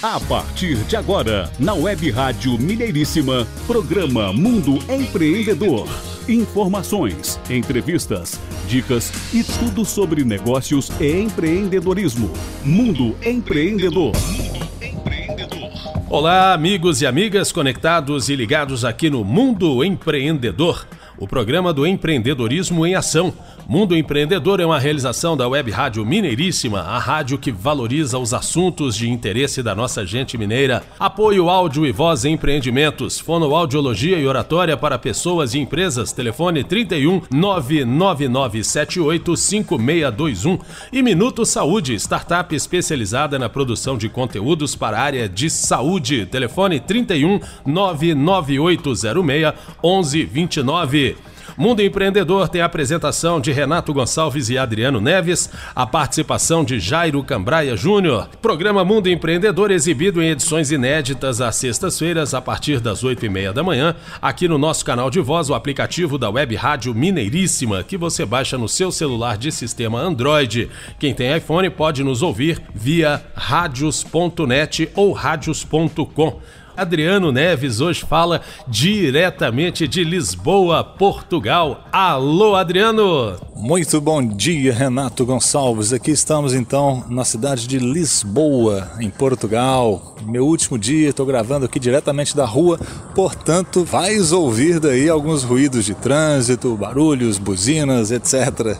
A partir de agora, na Web Rádio Mineiríssima, programa Mundo Empreendedor. Informações, entrevistas, dicas e tudo sobre negócios e empreendedorismo. Mundo Empreendedor. Olá, amigos e amigas conectados e ligados aqui no Mundo Empreendedor, o programa do empreendedorismo em ação Mundo Empreendedor é uma realização da Web Rádio Mineiríssima, a rádio que valoriza os assuntos de interesse da nossa gente mineira. Apoio áudio e voz em empreendimentos, fonoaudiologia e oratória para pessoas e empresas. Telefone 31 99978 5621 e Minuto Saúde, startup especializada na produção de conteúdos para a área de saúde. Telefone 31 99806 1129. Mundo Empreendedor tem a apresentação de Renato Gonçalves e Adriano Neves, a participação de Jairo Cambraia Júnior. Programa Mundo Empreendedor exibido em edições inéditas às sextas-feiras, a partir das oito e meia da manhã, aqui no nosso canal de voz, o aplicativo da Web Rádio Mineiríssima, que você baixa no seu celular de sistema Android. Quem tem iPhone pode nos ouvir via radios.net ou radios.com. Adriano Neves hoje fala diretamente de Lisboa, Portugal. Alô, Adriano! Muito bom dia, Renato Gonçalves. Aqui estamos então na cidade de Lisboa, em Portugal. Meu último dia, estou gravando aqui diretamente da rua, portanto, vais ouvir daí alguns ruídos de trânsito, barulhos, buzinas, etc.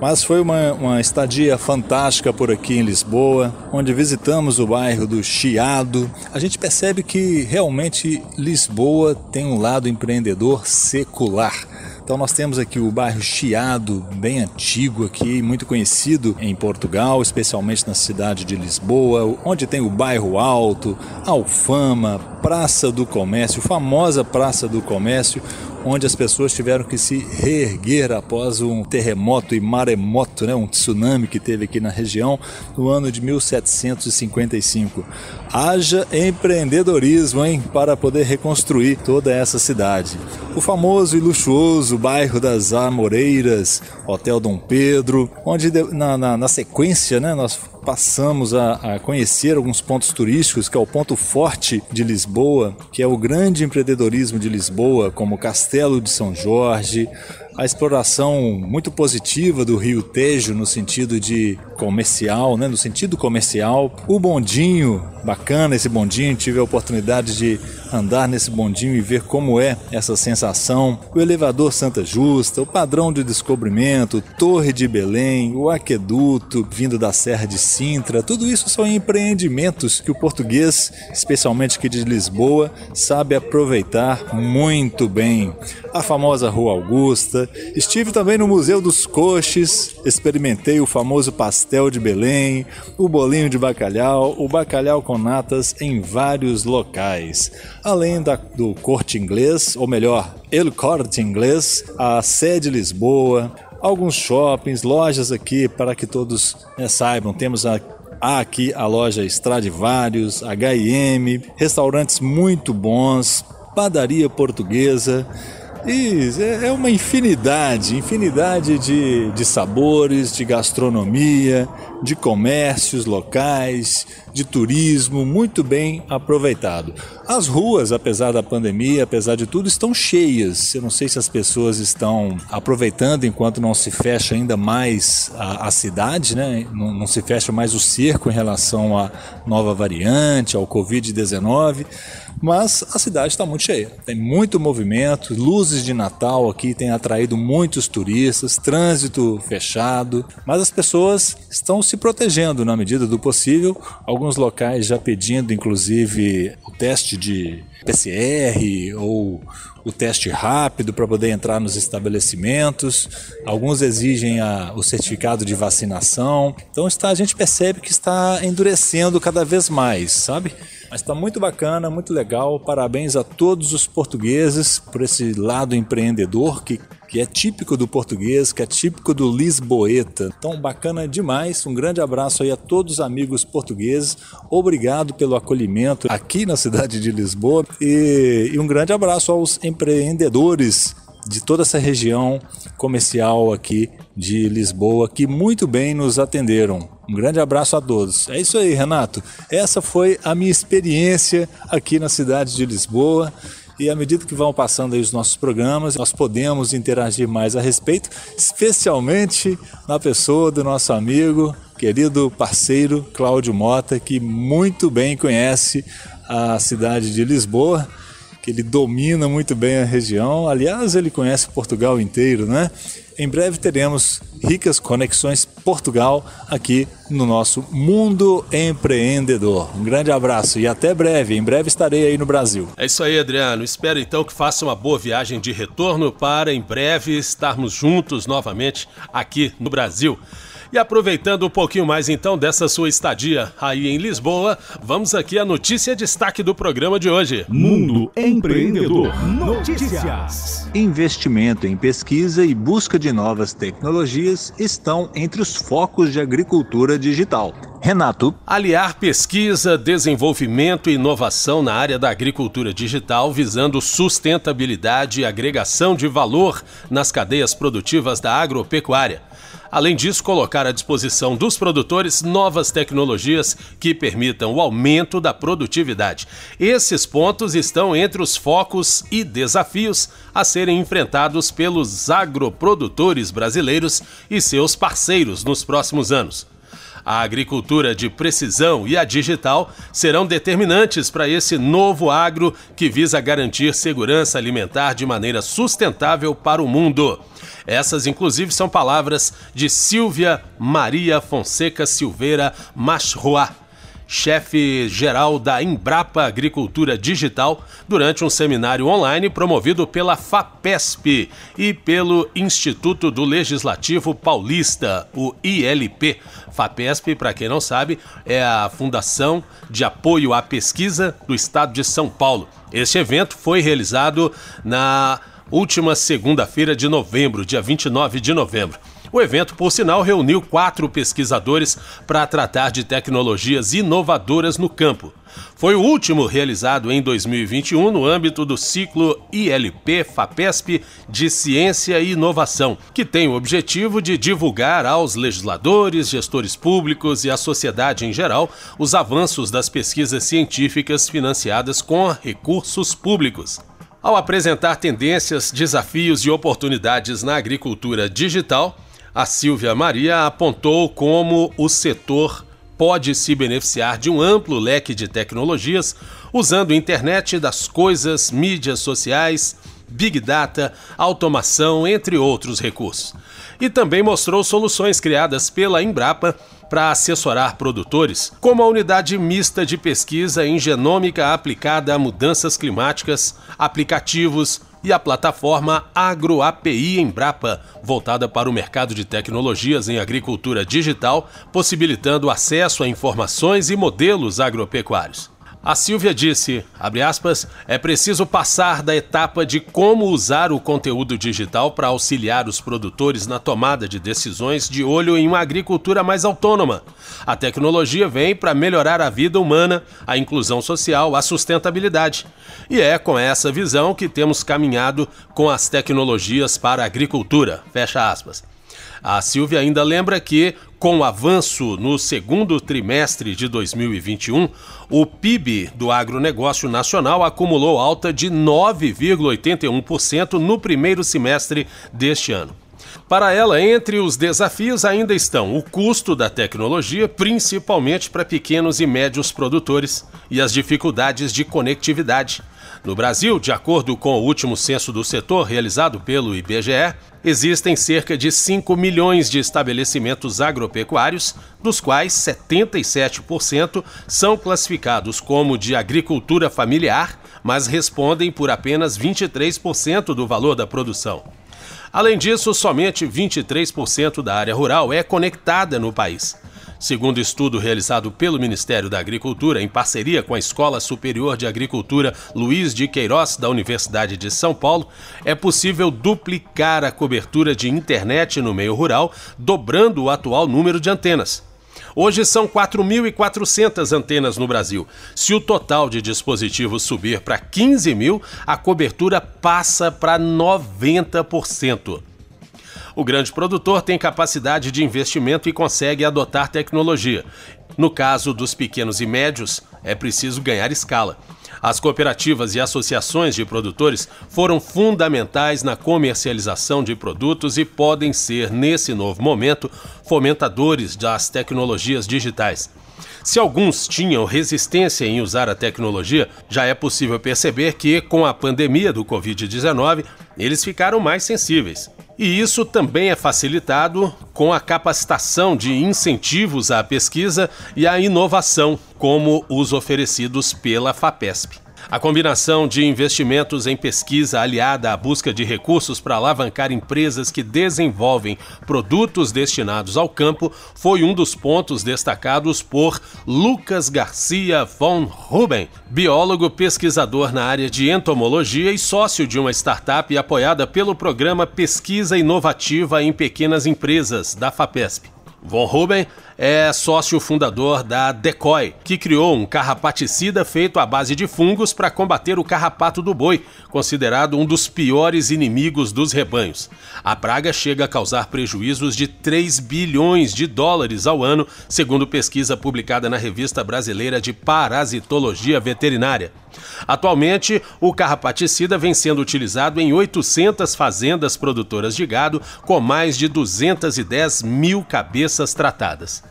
Mas foi uma, uma estadia fantástica por aqui em Lisboa, onde visitamos o bairro do Chiado. A gente percebe que realmente Lisboa tem um lado empreendedor secular. Então nós temos aqui o bairro Chiado, bem antigo aqui, muito conhecido em Portugal, especialmente na cidade de Lisboa, onde tem o bairro Alto, Alfama, Praça do Comércio, famosa Praça do Comércio, onde as pessoas tiveram que se reerguer após um terremoto e maremoto, né, um tsunami que teve aqui na região no ano de 1755. Haja empreendedorismo, hein, para poder reconstruir toda essa cidade. O famoso e luxuoso bairro das Amoreiras, Hotel Dom Pedro, onde na, na, na sequência, né, nós passamos a, a, conhecer alguns pontos turísticos, que é o ponto forte de Lisboa, que é o grande empreendedorismo de Lisboa, como o Castelo de São Jorge, a exploração muito positiva do Rio Tejo no sentido de comercial, né, no sentido comercial. O bondinho, bacana esse bondinho, tive a oportunidade de andar nesse bondinho e ver como é essa sensação. O elevador Santa Justa, o padrão de descobrimento, Torre de Belém, o aqueduto vindo da Serra de Sintra, tudo isso são empreendimentos que o português, especialmente aqui de Lisboa, sabe aproveitar muito bem. A famosa Rua Augusta, estive também no Museu dos Coches, experimentei o famoso pastel de Belém, o bolinho de bacalhau, o bacalhau com natas em vários locais além da, do Corte Inglês, ou melhor, El Corte Inglês, a sede Lisboa, alguns shoppings, lojas aqui para que todos né, saibam. Temos a, há aqui a loja Stradivarius, H&M, restaurantes muito bons, padaria portuguesa. E é uma infinidade, infinidade de, de sabores, de gastronomia, de comércios locais, de turismo muito bem aproveitado. As ruas, apesar da pandemia, apesar de tudo, estão cheias. Eu não sei se as pessoas estão aproveitando enquanto não se fecha ainda mais a, a cidade, né? Não, não se fecha mais o cerco em relação à nova variante, ao Covid-19 mas a cidade está muito cheia. Tem muito movimento, luzes de Natal aqui têm atraído muitos turistas, trânsito fechado, mas as pessoas estão se protegendo na medida do possível. Alguns locais já pedindo, inclusive, o teste de PCR ou o teste rápido para poder entrar nos estabelecimentos. Alguns exigem a, o certificado de vacinação. Então está, a gente percebe que está endurecendo cada vez mais, sabe? Mas está muito bacana, muito legal. Parabéns a todos os portugueses por esse lado empreendedor que, que é típico do português, que é típico do lisboeta. Então, bacana demais. Um grande abraço aí a todos os amigos portugueses. Obrigado pelo acolhimento aqui na cidade de Lisboa e, e um grande abraço aos empreendedores de toda essa região comercial aqui de Lisboa que muito bem nos atenderam. Um grande abraço a todos. É isso aí, Renato. Essa foi a minha experiência aqui na cidade de Lisboa. E à medida que vão passando aí os nossos programas, nós podemos interagir mais a respeito, especialmente na pessoa do nosso amigo, querido parceiro Cláudio Mota, que muito bem conhece a cidade de Lisboa, que ele domina muito bem a região. Aliás, ele conhece Portugal inteiro, né? Em breve teremos ricas conexões Portugal aqui no nosso Mundo Empreendedor. Um grande abraço e até breve. Em breve estarei aí no Brasil. É isso aí, Adriano. Espero então que faça uma boa viagem de retorno para em breve estarmos juntos novamente aqui no Brasil. E aproveitando um pouquinho mais então dessa sua estadia aí em Lisboa, vamos aqui à notícia destaque do programa de hoje. Mundo Empreendedor Notícias. Investimento em pesquisa e busca de novas tecnologias estão entre os focos de agricultura digital. Renato. Aliar pesquisa, desenvolvimento e inovação na área da agricultura digital, visando sustentabilidade e agregação de valor nas cadeias produtivas da agropecuária. Além disso, colocar à disposição dos produtores novas tecnologias que permitam o aumento da produtividade. Esses pontos estão entre os focos e desafios a serem enfrentados pelos agroprodutores brasileiros e seus parceiros nos próximos anos. A agricultura de precisão e a digital serão determinantes para esse novo agro que visa garantir segurança alimentar de maneira sustentável para o mundo. Essas, inclusive, são palavras de Silvia Maria Fonseca Silveira Machroa, chefe geral da Embrapa Agricultura Digital, durante um seminário online promovido pela FAPESP e pelo Instituto do Legislativo Paulista, o ILP. FAPESP, para quem não sabe, é a Fundação de Apoio à Pesquisa do Estado de São Paulo. Este evento foi realizado na última segunda-feira de novembro, dia 29 de novembro. O evento, por sinal, reuniu quatro pesquisadores para tratar de tecnologias inovadoras no campo. Foi o último realizado em 2021 no âmbito do ciclo ILP FAPESP de Ciência e Inovação, que tem o objetivo de divulgar aos legisladores, gestores públicos e à sociedade em geral os avanços das pesquisas científicas financiadas com recursos públicos. Ao apresentar tendências, desafios e oportunidades na agricultura digital, a Silvia Maria apontou como o setor pode se beneficiar de um amplo leque de tecnologias usando internet das coisas, mídias sociais, big data, automação, entre outros recursos. E também mostrou soluções criadas pela Embrapa para assessorar produtores, como a unidade mista de pesquisa em genômica aplicada a mudanças climáticas, aplicativos, e a plataforma AgroAPI Embrapa, voltada para o mercado de tecnologias em agricultura digital, possibilitando acesso a informações e modelos agropecuários. A Silvia disse, aspas, é preciso passar da etapa de como usar o conteúdo digital para auxiliar os produtores na tomada de decisões de olho em uma agricultura mais autônoma. A tecnologia vem para melhorar a vida humana, a inclusão social, a sustentabilidade. E é com essa visão que temos caminhado com as tecnologias para a agricultura. Fecha aspas. A Silvia ainda lembra que, com o avanço no segundo trimestre de 2021, o PIB do agronegócio nacional acumulou alta de 9,81% no primeiro semestre deste ano. Para ela, entre os desafios ainda estão o custo da tecnologia, principalmente para pequenos e médios produtores, e as dificuldades de conectividade. No Brasil, de acordo com o último censo do setor realizado pelo IBGE, existem cerca de 5 milhões de estabelecimentos agropecuários, dos quais 77% são classificados como de agricultura familiar, mas respondem por apenas 23% do valor da produção. Além disso, somente 23% da área rural é conectada no país. Segundo estudo realizado pelo Ministério da Agricultura em parceria com a Escola Superior de Agricultura Luiz de Queiroz da Universidade de São Paulo, é possível duplicar a cobertura de internet no meio rural, dobrando o atual número de antenas. Hoje são 4.400 antenas no Brasil. Se o total de dispositivos subir para 15 mil, a cobertura passa para 90%. O grande produtor tem capacidade de investimento e consegue adotar tecnologia. No caso dos pequenos e médios, é preciso ganhar escala. As cooperativas e associações de produtores foram fundamentais na comercialização de produtos e podem ser, nesse novo momento, fomentadores das tecnologias digitais. Se alguns tinham resistência em usar a tecnologia, já é possível perceber que, com a pandemia do Covid-19, eles ficaram mais sensíveis. E isso também é facilitado com a capacitação de incentivos à pesquisa e à inovação, como os oferecidos pela FAPESP. A combinação de investimentos em pesquisa aliada à busca de recursos para alavancar empresas que desenvolvem produtos destinados ao campo foi um dos pontos destacados por Lucas Garcia von Ruben, biólogo pesquisador na área de entomologia e sócio de uma startup apoiada pelo programa Pesquisa Inovativa em Pequenas Empresas, da FAPESP. Von Ruben é sócio fundador da Decoy, que criou um carrapaticida feito à base de fungos para combater o carrapato do boi, considerado um dos piores inimigos dos rebanhos. A praga chega a causar prejuízos de 3 bilhões de dólares ao ano, segundo pesquisa publicada na Revista Brasileira de Parasitologia Veterinária. Atualmente, o carrapaticida vem sendo utilizado em 800 fazendas produtoras de gado, com mais de 210 mil cabeças tratadas.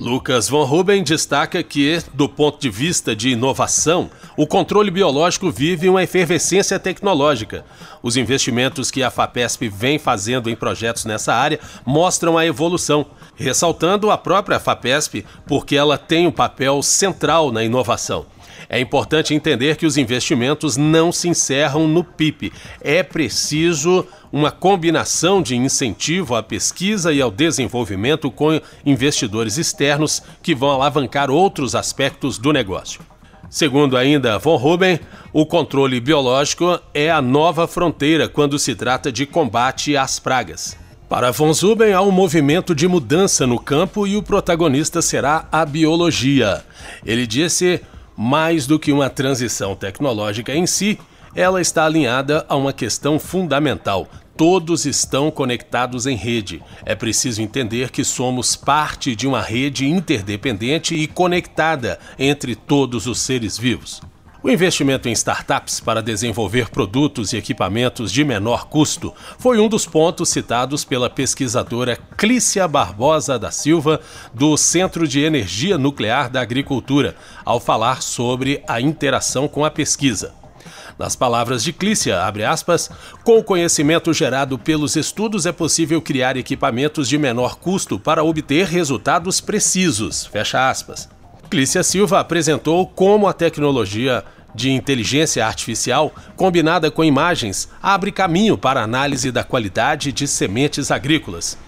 Lucas von Ruben destaca que, do ponto de vista de inovação, o controle biológico vive uma efervescência tecnológica. Os investimentos que a FAPESP vem fazendo em projetos nessa área mostram a evolução, ressaltando a própria FAPESP porque ela tem um papel central na inovação. É importante entender que os investimentos não se encerram no PIB. É preciso uma combinação de incentivo à pesquisa e ao desenvolvimento com investidores externos que vão alavancar outros aspectos do negócio. Segundo ainda Von Ruben, o controle biológico é a nova fronteira quando se trata de combate às pragas. Para Von Zuben, há um movimento de mudança no campo e o protagonista será a biologia. Ele disse mais do que uma transição tecnológica em si, ela está alinhada a uma questão fundamental. Todos estão conectados em rede. É preciso entender que somos parte de uma rede interdependente e conectada entre todos os seres vivos. O investimento em startups para desenvolver produtos e equipamentos de menor custo foi um dos pontos citados pela pesquisadora Clícia Barbosa da Silva, do Centro de Energia Nuclear da Agricultura, ao falar sobre a interação com a pesquisa. Nas palavras de Clícia, abre aspas, com o conhecimento gerado pelos estudos é possível criar equipamentos de menor custo para obter resultados precisos, fecha aspas. Clícia Silva apresentou como a tecnologia de inteligência artificial, combinada com imagens, abre caminho para análise da qualidade de sementes agrícolas.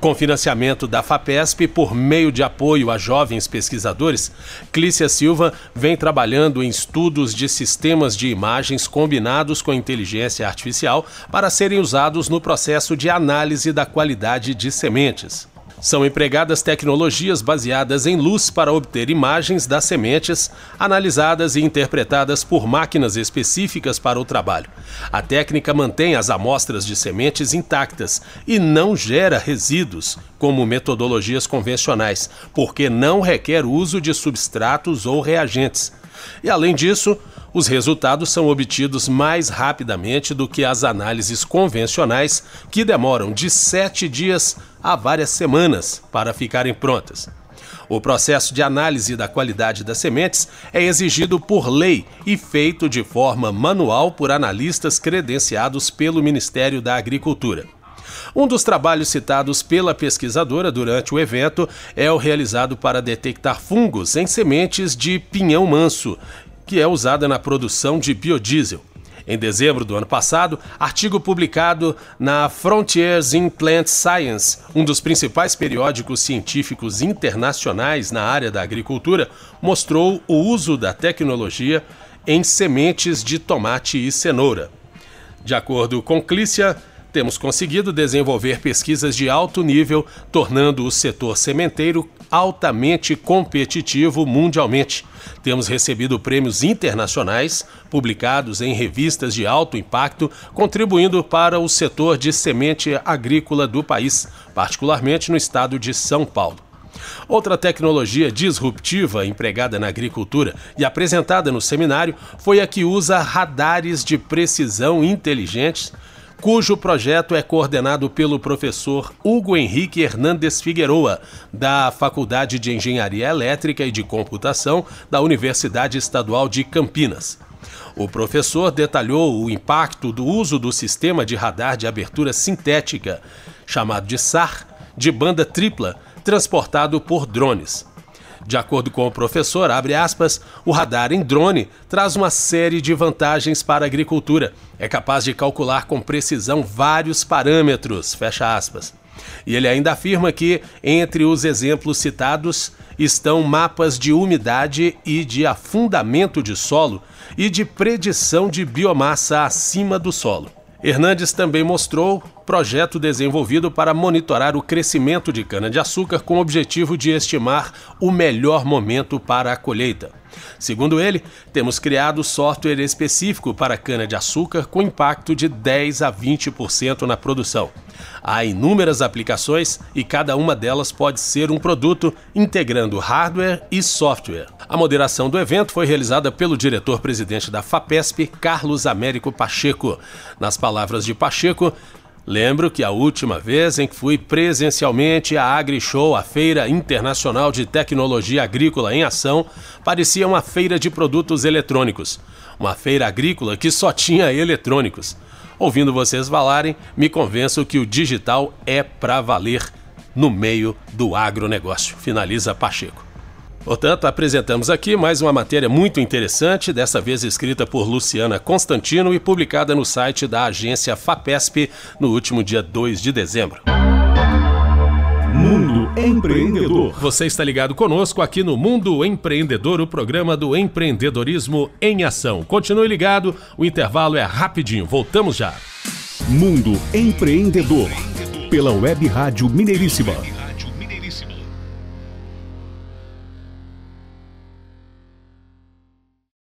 Com financiamento da FAPESP por meio de apoio a jovens pesquisadores, Clícia Silva vem trabalhando em estudos de sistemas de imagens combinados com inteligência artificial para serem usados no processo de análise da qualidade de sementes. São empregadas tecnologias baseadas em luz para obter imagens das sementes, analisadas e interpretadas por máquinas específicas para o trabalho. A técnica mantém as amostras de sementes intactas e não gera resíduos, como metodologias convencionais, porque não requer uso de substratos ou reagentes. E além disso, os resultados são obtidos mais rapidamente do que as análises convencionais, que demoram de sete dias a várias semanas para ficarem prontas. O processo de análise da qualidade das sementes é exigido por lei e feito de forma manual por analistas credenciados pelo Ministério da Agricultura. Um dos trabalhos citados pela pesquisadora durante o evento é o realizado para detectar fungos em sementes de pinhão manso, que é usada na produção de biodiesel. Em dezembro do ano passado, artigo publicado na Frontiers in Plant Science, um dos principais periódicos científicos internacionais na área da agricultura, mostrou o uso da tecnologia em sementes de tomate e cenoura. De acordo com Clícia, temos conseguido desenvolver pesquisas de alto nível, tornando o setor sementeiro altamente competitivo mundialmente. Temos recebido prêmios internacionais, publicados em revistas de alto impacto, contribuindo para o setor de semente agrícola do país, particularmente no estado de São Paulo. Outra tecnologia disruptiva empregada na agricultura e apresentada no seminário foi a que usa radares de precisão inteligentes cujo projeto é coordenado pelo professor Hugo Henrique Hernandes Figueroa, da Faculdade de Engenharia Elétrica e de Computação da Universidade Estadual de Campinas. O professor detalhou o impacto do uso do sistema de radar de abertura sintética, chamado de SAR, de banda tripla, transportado por drones. De acordo com o professor, aspas, o radar em drone traz uma série de vantagens para a agricultura. É capaz de calcular com precisão vários parâmetros, fecha aspas. E ele ainda afirma que, entre os exemplos citados, estão mapas de umidade e de afundamento de solo e de predição de biomassa acima do solo. Hernandes também mostrou projeto desenvolvido para monitorar o crescimento de cana-de-açúcar com o objetivo de estimar o melhor momento para a colheita. Segundo ele, temos criado software específico para cana-de-açúcar com impacto de 10 a 20% na produção. Há inúmeras aplicações e cada uma delas pode ser um produto integrando hardware e software. A moderação do evento foi realizada pelo diretor-presidente da FAPESP, Carlos Américo Pacheco. Nas palavras de Pacheco, Lembro que a última vez em que fui presencialmente à AgriShow, a Feira Internacional de Tecnologia Agrícola em Ação, parecia uma feira de produtos eletrônicos. Uma feira agrícola que só tinha eletrônicos. Ouvindo vocês falarem, me convenço que o digital é para valer no meio do agronegócio. Finaliza Pacheco. Portanto, apresentamos aqui mais uma matéria muito interessante, dessa vez escrita por Luciana Constantino e publicada no site da agência FAPESP no último dia 2 de dezembro. Mundo Empreendedor. Você está ligado conosco aqui no Mundo Empreendedor, o programa do empreendedorismo em ação. Continue ligado, o intervalo é rapidinho. Voltamos já. Mundo Empreendedor. Pela Web Rádio Mineiríssima